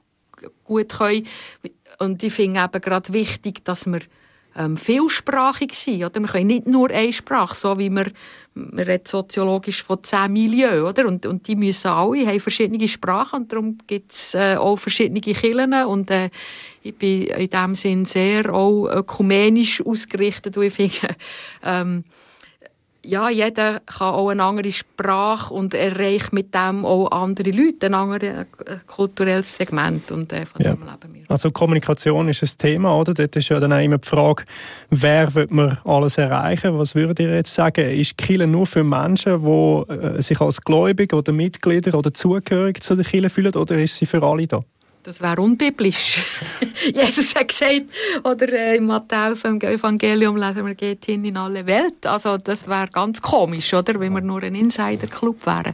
gut können. Und ich finde eben gerade wichtig, dass wir ähm, vielsprachig sein. Oder? Wir können nicht nur eine Sprache, so wie wir, wir reden soziologisch von zehn Milieus, oder? Und, und die müssen alle, haben verschiedene Sprachen und darum gibt es äh, auch verschiedene Kirchen und äh, ich bin in dem Sinn sehr auch ökumenisch ausgerichtet und ich finde, ähm, ja, jeder kann auch eine andere Sprache und erreicht mit dem auch andere Leute, ein anderes äh, kulturelles Segment und äh, von ja. dem leben wir. Also Kommunikation ist ein Thema, oder? Dort ist ja dann auch immer die Frage, wer wird man alles erreichen? Was würdet ihr jetzt sagen? Ist Kirche nur für Menschen, die äh, sich als Gläubige oder Mitglieder oder zugehörig zu der Kirche fühlen oder ist sie für alle da? Das wäre unbiblisch. Jesus hat gesagt, oder äh, im Matthäus im Evangelium lesen wir, geht hin in alle Welt. Also das wäre ganz komisch, oder? Wenn wir nur ein Insider-Club wären.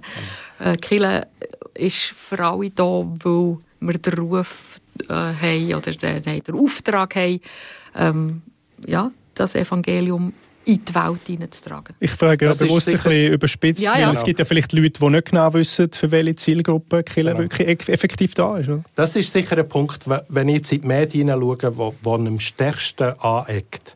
Äh, Kille ist für alle da, weil wir den Ruf äh, haben oder den, den Auftrag haben, ähm, ja, das Evangelium in die Welt hineinzutragen. Ich frage ja bewusst ein bisschen überspitzt, ja, ja. weil es gibt ja vielleicht Leute, die nicht genau wissen, für welche Zielgruppe Kille genau. wirklich effektiv da ist. Oder? Das ist sicher ein Punkt, wenn ich jetzt in die Medien schaue, wo, wo am stärksten aneckt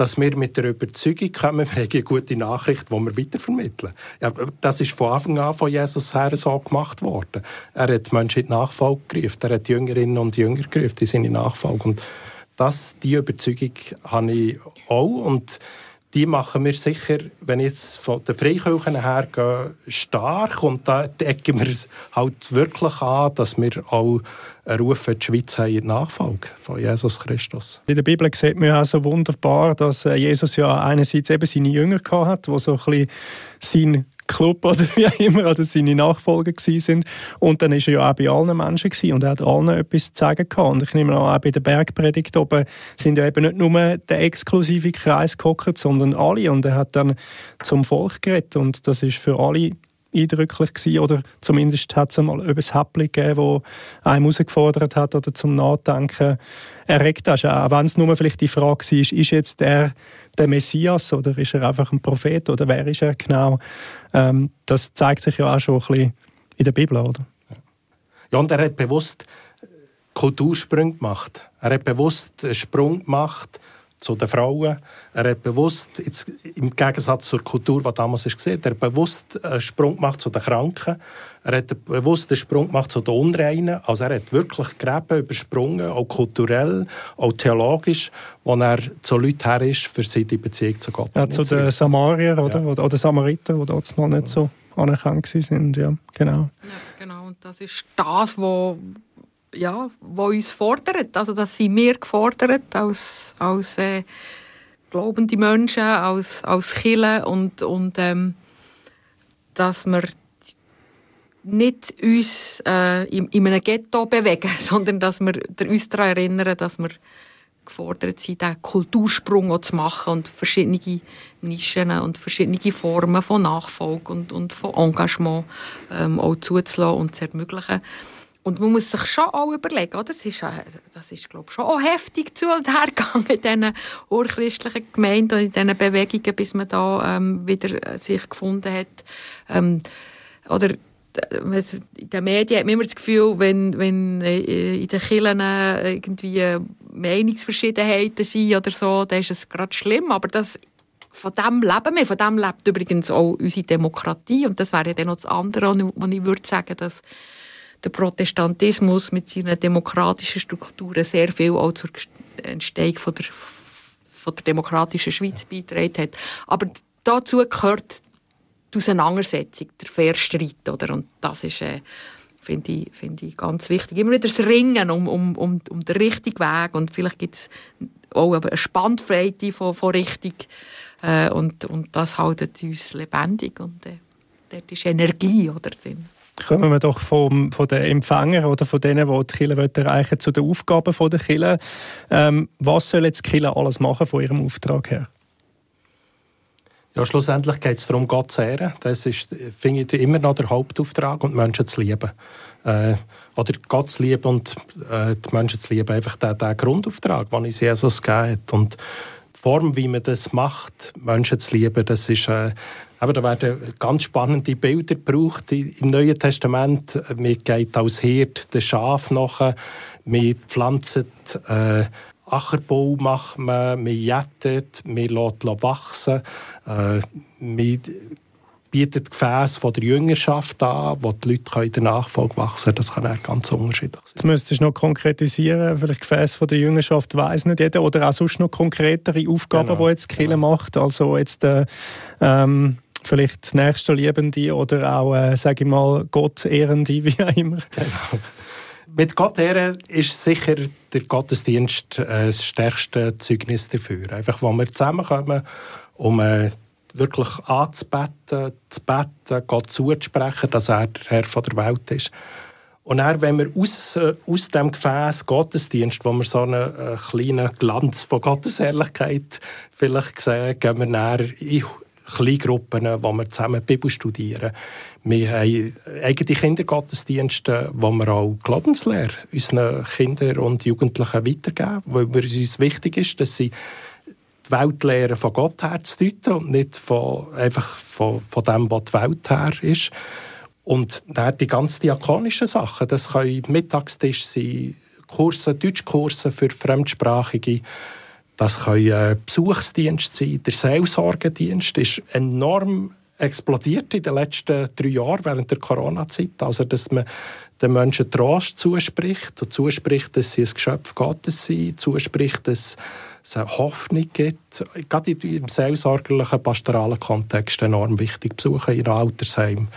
dass wir mit der Überzeugung kommen, wir haben eine gute Nachricht, die wir weitervermitteln. Ja, das ist von Anfang an von Jesus her so gemacht worden. Er hat Menschen in die Nachfolge gerufen, er hat Jüngerinnen und Jünger gerufen in seine Nachfolge. Und das, die Überzeugung habe ich auch. Und die machen wir sicher, wenn ich jetzt von den Freikirchen her gehe, stark. Und da decken wir halt wirklich an, dass wir auch rufen, die Schweiz haben in die Nachfolge von Jesus Christus. In der Bibel sieht man ja auch so wunderbar, dass äh, Jesus ja einerseits eben seine Jünger hatte, die so ein bisschen sein Club oder wie auch immer, oder seine Nachfolger sind. Und dann war er ja auch bei allen Menschen gewesen und er hat allen etwas zu sagen gehabt. Und ich nehme auch bei der Bergpredigt oben sind ja eben nicht nur der exklusive Kreis gehockt, sondern alle. Und er hat dann zum Volk geredet und das ist für alle eindrücklich gewesen, oder zumindest hat es einmal etwas Häppchen gegeben, wo einem herausgefordert hat oder zum Nachdenken erregt hat. Auch wenn es nur vielleicht die Frage war, ist jetzt der der Messias oder ist er einfach ein Prophet oder wer ist er genau? Ähm, das zeigt sich ja auch schon ein bisschen in der Bibel, oder? Ja, und er hat bewusst Kultursprung gemacht. Er hat bewusst einen Sprung gemacht zu den Frauen. Er hat bewusst, jetzt, im Gegensatz zur Kultur, die damals war, er hat bewusst einen Sprung gemacht zu den Kranken. Er hat bewusst einen Sprung gemacht zu den Unreinen. Also er hat wirklich Gräben übersprungen, auch kulturell, auch theologisch, wo er zu Leuten her ist, für sie die Beziehung zu Gott. Ja, zu den Samarier oder, ja. oder Samariter, die dort mal nicht so anerkannt sind. Ja, genau. Ja, genau. Und das ist das, was ja, wo uns fordert. Also das sind wir gefordert als, als äh, glaubende Menschen, als, als Kirche und, und ähm, dass wir nicht uns äh, in, in einem Ghetto bewegen, sondern dass wir uns daran erinnern, dass wir gefordert sind, diesen Kultursprung zu machen und verschiedene Nischen und verschiedene Formen von Nachfolge und, und von Engagement ähm, auch zuzulassen und zu ermöglichen. Und man muss sich schon auch überlegen, oder? Das ist, das ist glaube ich, schon auch heftig zu und her gegangen in diesen urchristlichen Gemeinden und in diesen Bewegungen, bis man da ähm, wieder äh, sich gefunden hat. Ähm, oder in den Medien hat man immer das Gefühl, wenn, wenn äh, in den Kirchen äh, irgendwie Meinungsverschiedenheiten sind oder so, dann ist es gerade schlimm. Aber das, von dem leben wir. Von dem lebt übrigens auch unsere Demokratie. Und das wäre ja dann noch das andere, wo ich würde sagen, dass der Protestantismus mit seinen demokratischen Strukturen sehr viel auch zur Entstehung von der, von der demokratischen Schweiz beigetragen hat. Aber dazu gehört die Auseinandersetzung, der Fairstreit, oder? Und das ist, äh, finde ich, find ich ganz wichtig. Immer wieder das Ringen um, um, um, um den richtigen Weg und vielleicht gibt es auch eine Spannbreite von, von Richtung äh, und, und das hält uns lebendig und äh, dort ist Energie oder, drin kommen wir doch vom, von den Empfängern oder von denen, die die Kirche erreichen zu den Aufgaben der Kirche. Ähm, was soll jetzt die Kirche alles machen von ihrem Auftrag her? Ja, schlussendlich geht es darum, Gott zu ehren. Das ist, finde ich, immer noch der Hauptauftrag und Menschen zu lieben. Äh, oder Gott zu lieben und äh, die Menschen zu lieben. Einfach der, der Grundauftrag, den uns Jesus gegeben hat. Und die Form, wie man das macht, Menschen zu lieben, das ist äh, aber da werden ganz spannende Bilder gebraucht im Neuen Testament. Man geht als Hirt den Schaf nach, man pflanzt äh, Ackerbau, macht man, man jettet, man lässt wachsen, äh, man bietet Gefäße von der Jüngerschaft an, wo die Leute in der Nachfolge wachsen können. Das kann auch ganz unterschiedlich sein. Jetzt müsstest du noch konkretisieren, vielleicht Gefäße von der Jüngerschaft weiß nicht jeder, oder auch sonst noch konkretere Aufgaben, genau. die jetzt Kille genau. macht. Also jetzt äh, ähm, vielleicht Nächstenliebende oder auch, äh, sage ich mal, Gottehrende, wie auch immer. Genau. Mit Gott ehren ist sicher der Gottesdienst äh, das stärkste Zeugnis dafür. Einfach, wo wir zusammenkommen, um äh, wirklich anzubeten, zu beten, Gott zuzusprechen, dass er der Herr von der Welt ist. Und dann, wenn wir aus, äh, aus dem Gefäß Gottesdienst, wo wir so einen äh, kleinen Glanz von Gottesehrlichkeit vielleicht sehen, gehen wir näher in Kleingruppen, wo wir zusammen Bibel studieren. Wir haben eigene Kindergottesdienste, wo wir auch Glaubenslehre unseren Kindern und Jugendlichen weitergeben, weil es uns wichtig ist, dass sie die Weltlehre von Gott her zu deuten und nicht von, einfach von, von dem, was die Welt her ist. Und dann die ganz diakonischen Sachen, das können Mittagstisch sein, Kurse, Deutschkurse für Fremdsprachige, das können äh, Besuchsdienste sein, der Seelsorgedienst ist enorm explodiert in den letzten drei Jahren während der Corona-Zeit. Also, dass man den Menschen Trost zuspricht und zuspricht, dass sie ein Geschöpf Gottes sind, zuspricht, dass es eine Hoffnung gibt. Gerade im seelsorgerlichen, pastoralen Kontext enorm wichtig. Besuchen in Altersheim,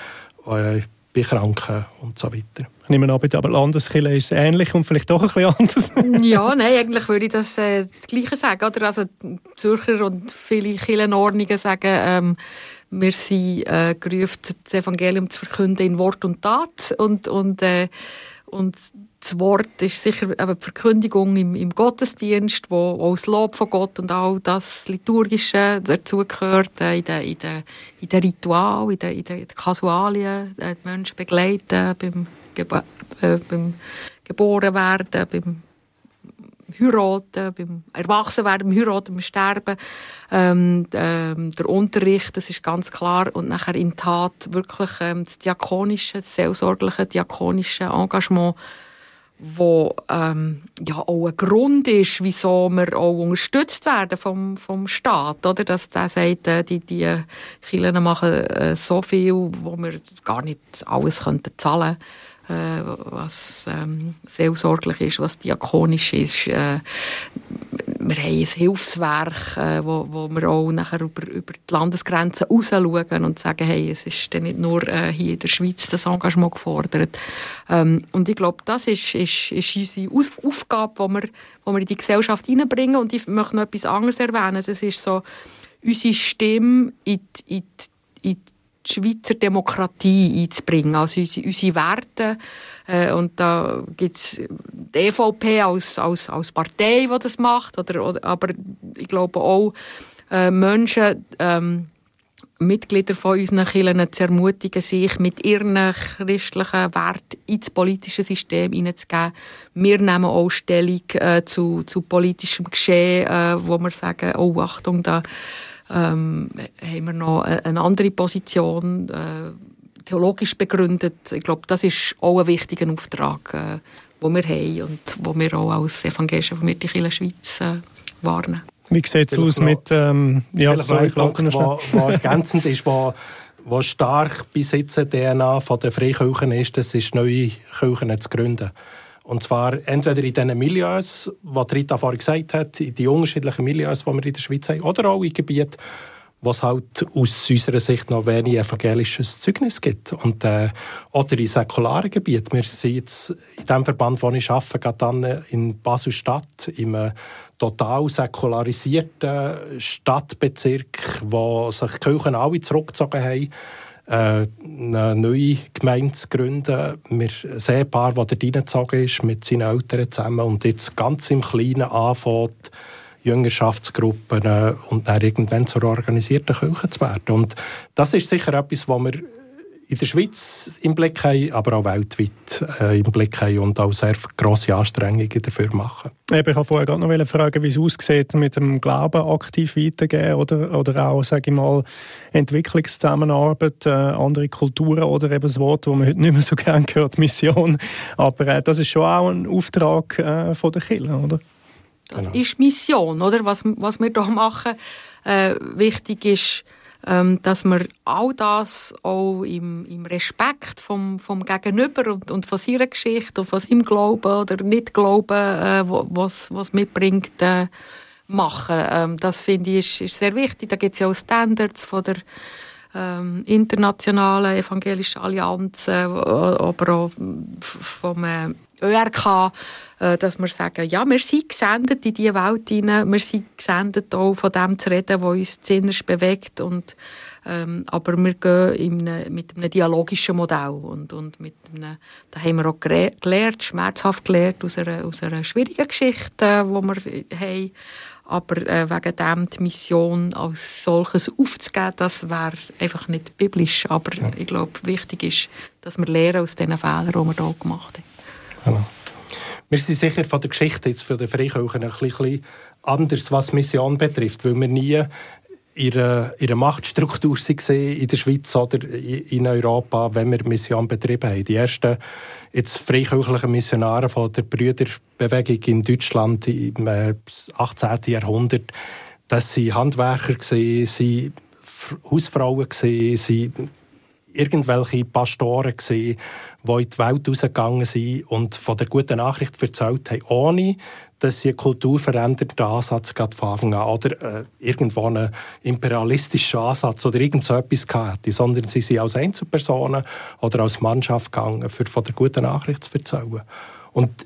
äh, bei Kranken und so weiter. Ich nehme an, bei der Landeskirche ist es ähnlich und vielleicht doch ein bisschen anders. ja, nein, eigentlich würde ich das, äh, das Gleiche sagen. Oder? Also Zürcher und viele Kirchenordnungen sagen, ähm, wir sind äh, gerufen, das Evangelium zu verkünden in Wort und Tat. Und, und, äh, und das Wort ist sicher eben die Verkündigung im, im Gottesdienst, wo auch das Lob von Gott und all das Liturgische dazugehört, äh, in den in de, in de Ritual, in den in de, Kasualien, äh, die Menschen begleiten beim, Geba äh, beim Geborenwerden, beim Heiraten, beim Erwachsenwerden, beim Heiraten, beim Sterben, ähm, ähm, der Unterricht, das ist ganz klar, und nachher in Tat wirklich ähm, das diakonische, das seelsorgliche, diakonische Engagement, wo ähm, ja auch ein Grund ist, wieso wir auch unterstützt werden vom, vom Staat, oder? Dass der sagt, äh, die, die Kirchen machen äh, so viel, wo wir gar nicht alles könnten zahlen könnten was ähm, seelsorglich ist, was diakonisch ist. Äh, wir haben ein Hilfswerk, äh, wo, wo wir auch nachher über, über die Landesgrenzen raus schauen und sagen, hey, es ist nicht nur äh, hier in der Schweiz das Engagement gefordert. Ähm, und ich glaube, das ist, ist, ist unsere Aufgabe, die wir, wir in die Gesellschaft hineinbringen. Und ich möchte noch etwas anderes erwähnen. Es ist so, unsere Stimme in die, in die, in die Schweizer Demokratie einzubringen, also unsere, unsere Werte. Äh, und da gibt es die EVP als, als, als Partei, die das macht, oder, oder aber ich glaube auch äh, Menschen, ähm, Mitglieder von unseren Kirchen zu ermutigen, sich mit ihren christlichen Werten ins politische System hineinzugeben. Wir nehmen auch Stellung äh, zu, zu politischem Geschehen, äh, wo wir sagen, oh Achtung, da ähm, haben wir noch eine andere Position, äh, theologisch begründet. Ich glaube, das ist auch ein wichtiger Auftrag, äh, den wir haben und wo wir auch als evangelische reformierte Kirche Schweiz äh, warnen. Wie sieht es aus mit... Ähm, ja, sorry, wo ergänzend ist, wo, wo stark bis jetzt DNA von der Freikirchen ist, das ist neue Kirchen zu gründen. Und zwar entweder in diesen Milieus, die Rita vorhin gesagt hat, in die unterschiedlichen Milieus, die wir in der Schweiz haben, oder auch in Gebieten, wo es halt aus unserer Sicht noch wenig evangelisches Zeugnis gibt. Und, äh, oder in säkularen Gebieten. Wir sind jetzt in dem Verband, wo ich arbeite, gerade dann in Basel-Stadt, im total säkularisierten Stadtbezirk, wo sich die Kirchen alle zurückgezogen haben äh, eine neue Gemeinde zu gründen. Wir sehen ein Paar, der dort reingezogen ist, mit seinen Eltern zusammen und jetzt ganz im Kleinen anfängt, Jüngerschaftsgruppen äh, und dann irgendwann zur organisierten Kirche zu werden. Und das ist sicher etwas, was wir in der Schweiz im Blick haben, aber auch weltweit äh, im Blick haben und auch sehr grosse Anstrengungen dafür machen. Ich wollte vorher gerade noch fragen, wie es aussieht mit dem Glauben aktiv weitergeben oder, oder auch, sage ich mal, Entwicklungszusammenarbeit, äh, andere Kulturen oder eben das Wort, das man heute nicht mehr so gerne hört, Mission. Aber äh, das ist schon auch ein Auftrag äh, von der Kirche, oder? Das genau. ist Mission, oder? Was, was wir hier machen. Äh, wichtig ist, ähm, dass man all das auch im, im Respekt vom, vom Gegenüber und, und von seiner Geschichte und von seinem Glauben oder Nicht-Glauben, äh, was, was mitbringt, äh, machen. Ähm, das finde ich ist, ist sehr wichtig. Da gibt es ja auch Standards von der ähm, internationalen evangelischen Allianz, äh, aber auch vom äh, ÖRK, dass wir sagen, ja, wir sind gesendet in diese Welt hinein, wir sind gesendet auch von dem zu reden, was uns zinnerst bewegt und ähm, aber wir gehen eine, mit einem dialogischen Modell und, und mit einem, da haben wir auch gelernt, schmerzhaft gelernt aus einer, aus einer schwierigen Geschichte, äh, die wir haben. Aber äh, wegen dem die Mission als solches aufzugeben, das wäre einfach nicht biblisch. Aber ja. ich glaube, wichtig ist, dass wir lernen aus diesen Fehlern, die wir hier gemacht haben. Genau. Wir sind sicher von der Geschichte jetzt für die Freikirchen ein bisschen anders, was Mission betrifft, weil wir nie ihre, ihre Machtstruktur gesehen in der Schweiz oder in Europa, wenn wir Mission betrieben haben. Die ersten jetzt freikirchlichen Missionare von der Brüderbewegung in Deutschland im 18. Äh, Jahrhundert, das sind Handwerker sie Hausfrauen sie irgendwelche Pastoren gesehen, die in die Welt rausgegangen sind und von der guten Nachricht erzählt haben, ohne dass sie einen kulturverändernden Ansatz von Anfang an oder äh, irgendwo einen imperialistischen Ansatz oder irgend so etwas hatten, sondern sie sind als Einzelpersonen oder als Mannschaft gegangen, für von der guten Nachricht zu erzählen. Und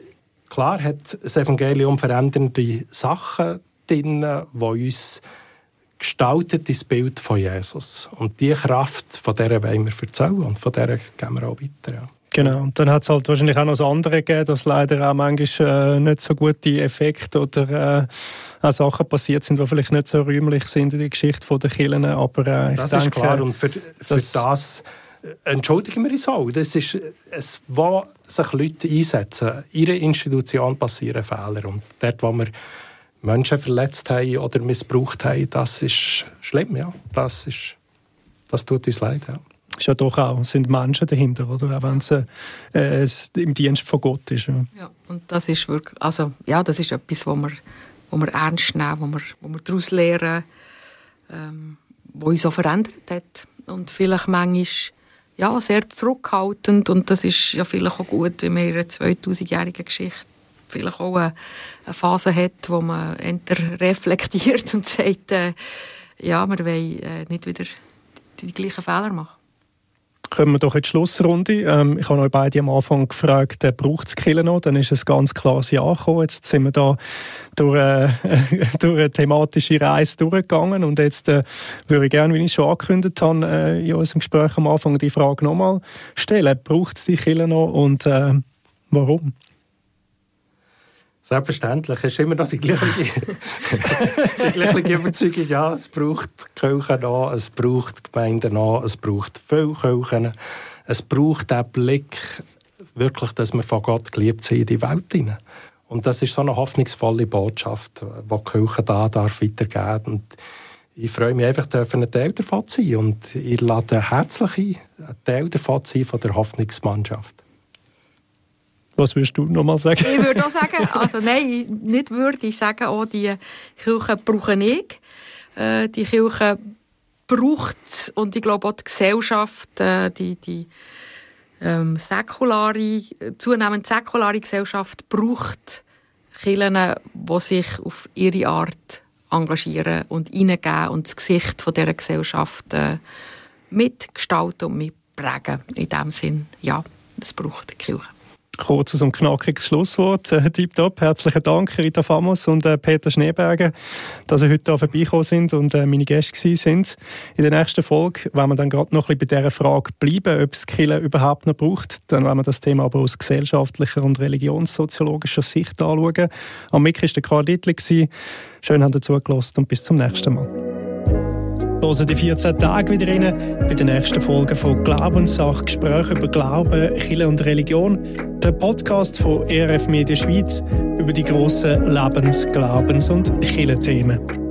klar hat das Evangelium verändernde Sachen drin, die uns gestaltet ins Bild von Jesus. Und diese Kraft, von der wollen wir erzählen und von der gehen wir auch weiter. Ja. Genau, und dann hat es halt wahrscheinlich auch noch das andere gegeben, dass leider auch manchmal äh, nicht so gute Effekte oder äh, auch Sachen passiert sind, die vielleicht nicht so rühmlich sind in der Geschichte der Kirchen, aber äh, ich das denke... ist klar und für, für das, das äh, entschuldigen wir uns auch. Das ist, es, wo sich Leute einsetzen, in ihrer Institution passieren Fehler und dort, wo wir Menschen verletzt haben oder missbraucht haben, das ist schlimm, ja. Das, ist, das tut uns leid, ja. Ist ja doch auch, sind Menschen dahinter, oder? Auch wenn es äh, im Dienst von Gott ist. Ja. ja, und das ist wirklich, also, ja, das ist etwas, wo wir, wo wir ernst nehmen, wo wir, wo wir daraus lernen, ähm, wo uns auch verändert hat. Und vielleicht manchmal ja, sehr zurückhaltend und das ist ja vielleicht auch gut, wenn wir in einer 2000-jährigen Geschichte vielleicht auch eine, Phase hat, wo man entweder reflektiert und sagt, äh, ja, wir wollen äh, nicht wieder die, die gleichen Fehler machen. Kommen wir doch in die Schlussrunde. Ähm, ich habe euch beide am Anfang gefragt, äh, braucht es Kille noch? Dann ist es ganz klares Ja gekommen. Jetzt sind wir da durch, äh, durch eine thematische Reise durchgegangen und jetzt äh, würde ich gerne, wie ich es schon angekündigt habe, äh, in unserem Gespräch am Anfang die Frage nochmal stellen. Braucht es die Kille noch und äh, warum? Selbstverständlich, es ist immer noch die gleiche, die gleiche Überzeugung. Ja, es braucht Kirchen noch, es braucht Gemeinden noch, es braucht viele Kirchen. Es braucht den Blick, wirklich, dass wir von Gott geliebt sind in die Welt hinein. Und das ist so eine hoffnungsvolle Botschaft, die die Kirche da darf weitergeben Und ich freue mich einfach, ein Teil davon zu sein. Und ich lade herzlich ein, ein Teil davon zu sein von der Hoffnungsmannschaft. Was würdest du noch mal sagen? Ich würde auch sagen, also nein, nicht würde ich sagen, oh, die Kirche brauche ich. Äh, die Kirche braucht und ich glaube auch die Gesellschaft, äh, die, die ähm, säkulare, zunehmend säkulare Gesellschaft braucht Kirchen, die sich auf ihre Art engagieren und hineingeben und das Gesicht von dieser Gesellschaft äh, mitgestalten und mitprägen. In dem Sinn, ja, das braucht die Kirche kurzes und knackiges Schlusswort. Äh, Tipptopp. Herzlichen Dank, Rita Famos und äh, Peter Schneeberger, dass Sie heute hier vorbeigekommen sind und äh, meine Gäste sind. In der nächsten Folge werden wir dann gerade noch ein bisschen bei dieser Frage bleiben, ob es Kille überhaupt noch braucht. Dann werden wir das Thema aber aus gesellschaftlicher und religionssoziologischer Sicht anschauen. Am Mic war der Karl Dittli. Schön, dass ihr zugelassen und bis zum nächsten Mal. Hören die 14 Tage wieder rein bei der nächsten Folge von Glaubenssache, Gespräche über Glauben, Kirche und Religion, der Podcast von ERF Media Schweiz über die grossen Lebens-, Glaubens- und Kirchenthemen.